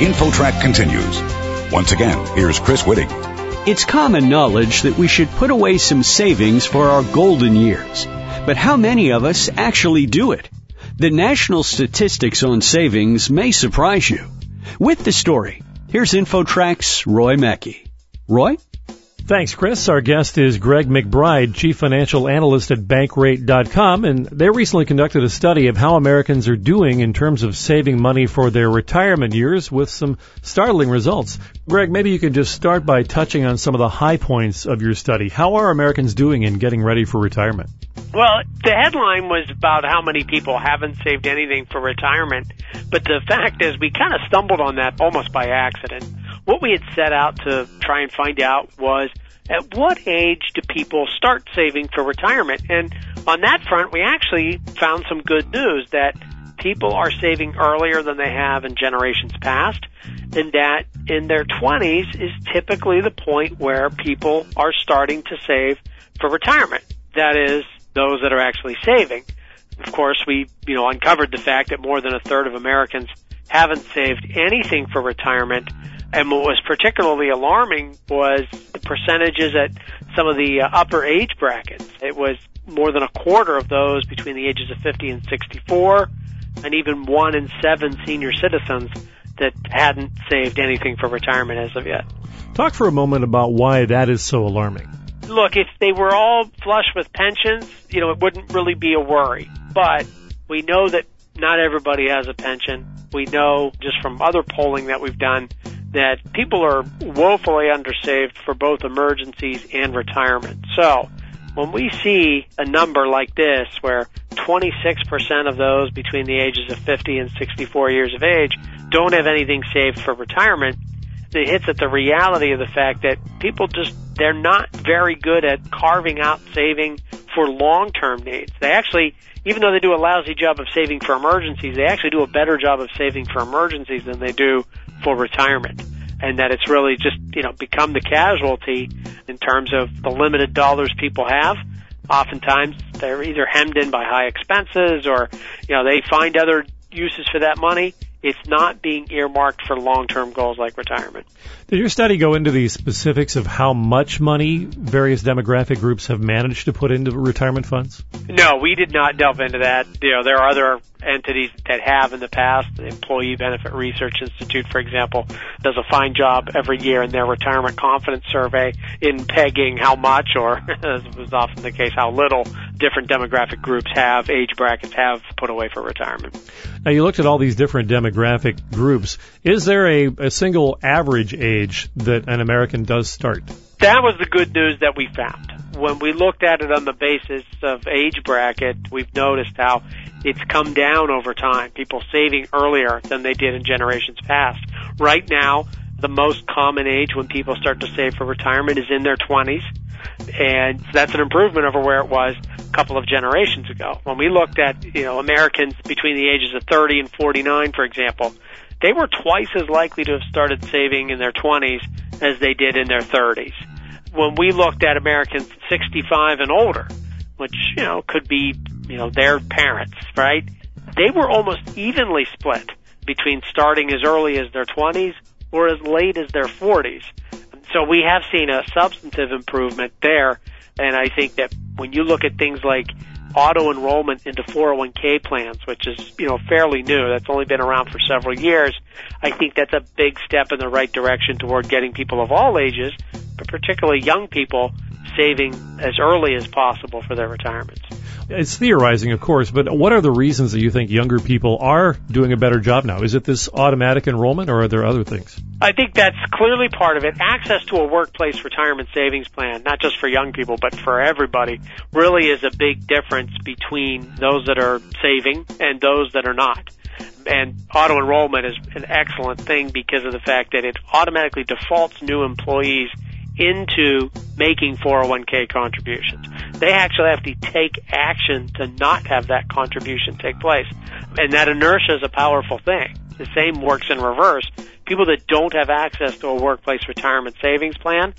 InfoTrack continues. Once again, here's Chris Whitting. It's common knowledge that we should put away some savings for our golden years. But how many of us actually do it? The national statistics on savings may surprise you. With the story, here's InfoTrack's Roy Mackey. Roy? Thanks, Chris. Our guest is Greg McBride, Chief Financial Analyst at Bankrate.com, and they recently conducted a study of how Americans are doing in terms of saving money for their retirement years with some startling results. Greg, maybe you could just start by touching on some of the high points of your study. How are Americans doing in getting ready for retirement? Well, the headline was about how many people haven't saved anything for retirement, but the fact is we kind of stumbled on that almost by accident. What we had set out to try and find out was at what age do people start saving for retirement? And on that front, we actually found some good news that people are saving earlier than they have in generations past, and that in their 20s is typically the point where people are starting to save for retirement. That is, those that are actually saving. Of course, we, you know, uncovered the fact that more than a third of Americans haven't saved anything for retirement and what was particularly alarming was the percentages at some of the uh, upper age brackets. It was more than a quarter of those between the ages of 50 and 64, and even one in seven senior citizens that hadn't saved anything for retirement as of yet. Talk for a moment about why that is so alarming. Look, if they were all flush with pensions, you know, it wouldn't really be a worry. But we know that not everybody has a pension. We know just from other polling that we've done that people are woefully undersaved for both emergencies and retirement. So, when we see a number like this where 26% of those between the ages of 50 and 64 years of age don't have anything saved for retirement, it hits at the reality of the fact that people just, they're not very good at carving out saving for long-term needs. They actually, even though they do a lousy job of saving for emergencies, they actually do a better job of saving for emergencies than they do for retirement and that it's really just, you know, become the casualty in terms of the limited dollars people have. Oftentimes they're either hemmed in by high expenses or, you know, they find other uses for that money it's not being earmarked for long-term goals like retirement. Did your study go into the specifics of how much money various demographic groups have managed to put into retirement funds? No, we did not delve into that. You know, there are other entities that have in the past. The Employee Benefit Research Institute, for example, does a fine job every year in their retirement confidence survey in pegging how much, or as was often the case, how little different demographic groups have, age brackets have put away for retirement. Now, you looked at all these different demographic groups. Is there a, a single average age that an American does start? That was the good news that we found. When we looked at it on the basis of age bracket, we've noticed how it's come down over time. People saving earlier than they did in generations past. Right now, the most common age when people start to save for retirement is in their 20s. And that's an improvement over where it was a couple of generations ago. When we looked at, you know, Americans between the ages of 30 and 49, for example, they were twice as likely to have started saving in their 20s as they did in their 30s. When we looked at Americans 65 and older, which, you know, could be, you know, their parents, right? They were almost evenly split between starting as early as their 20s or as late as their 40s. So we have seen a substantive improvement there. And I think that when you look at things like auto enrollment into 401k plans, which is, you know, fairly new. That's only been around for several years. I think that's a big step in the right direction toward getting people of all ages, but particularly young people, saving as early as possible for their retirements. It's theorizing, of course, but what are the reasons that you think younger people are doing a better job now? Is it this automatic enrollment or are there other things? I think that's clearly part of it. Access to a workplace retirement savings plan, not just for young people, but for everybody, really is a big difference between those that are saving and those that are not. And auto enrollment is an excellent thing because of the fact that it automatically defaults new employees into making 401k contributions. They actually have to take action to not have that contribution take place. And that inertia is a powerful thing. The same works in reverse. People that don't have access to a workplace retirement savings plan,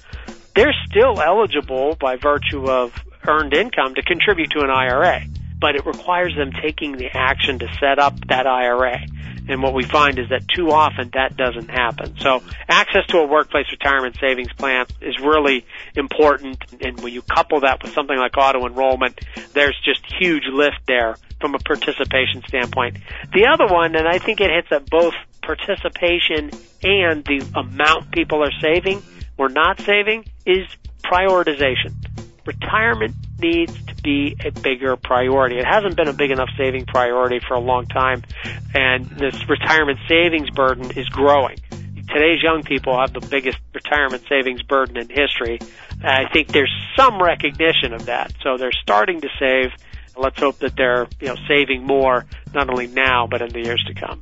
they're still eligible by virtue of earned income to contribute to an IRA. but it requires them taking the action to set up that IRA. And what we find is that too often that doesn't happen. So access to a workplace retirement savings plan is really important. And when you couple that with something like auto enrollment, there's just huge lift there from a participation standpoint. The other one, and I think it hits at both participation and the amount people are saving or not saving, is prioritization. Retirement needs to be a bigger priority. It hasn't been a big enough saving priority for a long time, and this retirement savings burden is growing. Today's young people have the biggest retirement savings burden in history. I think there's some recognition of that. So they're starting to save. Let's hope that they're, you know, saving more, not only now, but in the years to come.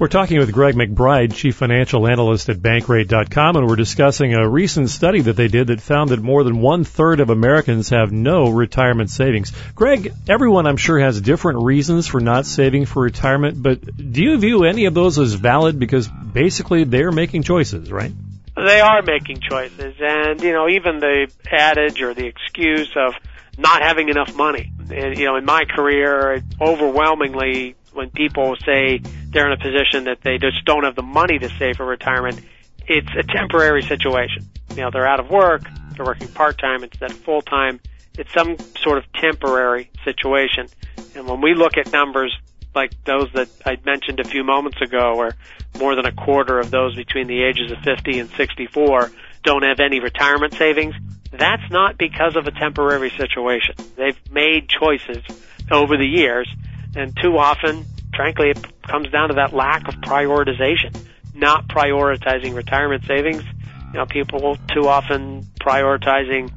We're talking with Greg McBride, Chief Financial Analyst at Bankrate.com, and we're discussing a recent study that they did that found that more than one third of Americans have no retirement savings. Greg, everyone I'm sure has different reasons for not saving for retirement, but do you view any of those as valid because basically they're making choices, right? They are making choices, and you know, even the adage or the excuse of not having enough money. And, you know, in my career, overwhelmingly, when people say they're in a position that they just don't have the money to save for retirement, it's a temporary situation. You know, they're out of work, they're working part time, it's that full time, it's some sort of temporary situation. And when we look at numbers like those that I mentioned a few moments ago, where more than a quarter of those between the ages of 50 and 64 don't have any retirement savings, that's not because of a temporary situation. They've made choices over the years, and too often frankly, it comes down to that lack of prioritization, not prioritizing retirement savings. You know, people too often prioritizing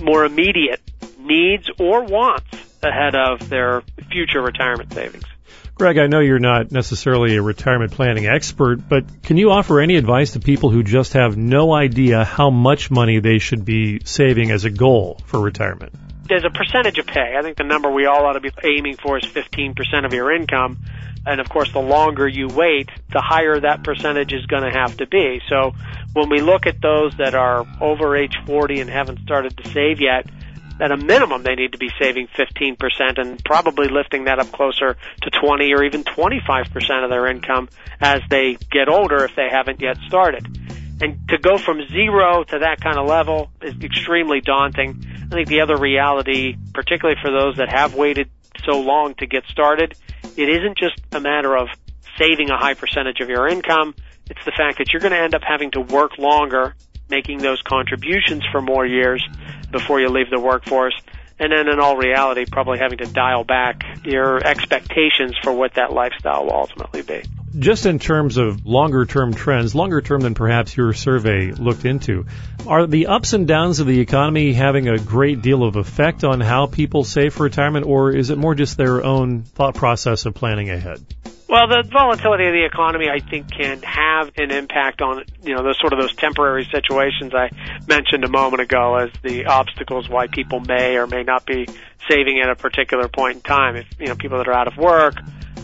more immediate needs or wants ahead of their future retirement savings. Greg, I know you're not necessarily a retirement planning expert, but can you offer any advice to people who just have no idea how much money they should be saving as a goal for retirement? there's a percentage of pay. I think the number we all ought to be aiming for is 15% of your income. And of course, the longer you wait, the higher that percentage is going to have to be. So when we look at those that are over age 40 and haven't started to save yet, at a minimum, they need to be saving 15% and probably lifting that up closer to 20 or even 25% of their income as they get older if they haven't yet started. And to go from zero to that kind of level is extremely daunting. I think the other reality, particularly for those that have waited so long to get started, it isn't just a matter of saving a high percentage of your income. It's the fact that you're going to end up having to work longer, making those contributions for more years before you leave the workforce. And then in all reality, probably having to dial back your expectations for what that lifestyle will ultimately be just in terms of longer term trends, longer term than perhaps your survey looked into, are the ups and downs of the economy having a great deal of effect on how people save for retirement, or is it more just their own thought process of planning ahead? Well, the volatility of the economy, I think, can have an impact on you know those sort of those temporary situations I mentioned a moment ago as the obstacles why people may or may not be saving at a particular point in time. If you know people that are out of work,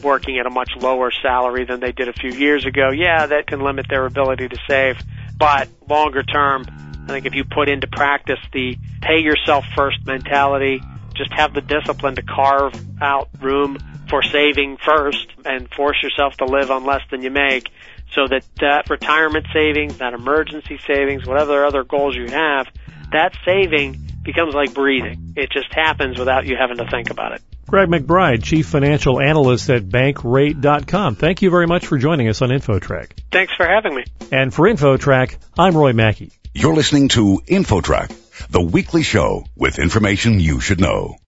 working at a much lower salary than they did a few years ago, yeah, that can limit their ability to save. But longer term, I think if you put into practice the pay yourself first mentality, just have the discipline to carve out room for saving first and force yourself to live on less than you make so that that retirement savings, that emergency savings, whatever other goals you have, that saving becomes like breathing. It just happens without you having to think about it. Greg McBride, Chief Financial Analyst at Bankrate.com. Thank you very much for joining us on InfoTrack. Thanks for having me. And for InfoTrack, I'm Roy Mackey. You're listening to InfoTrack, the weekly show with information you should know.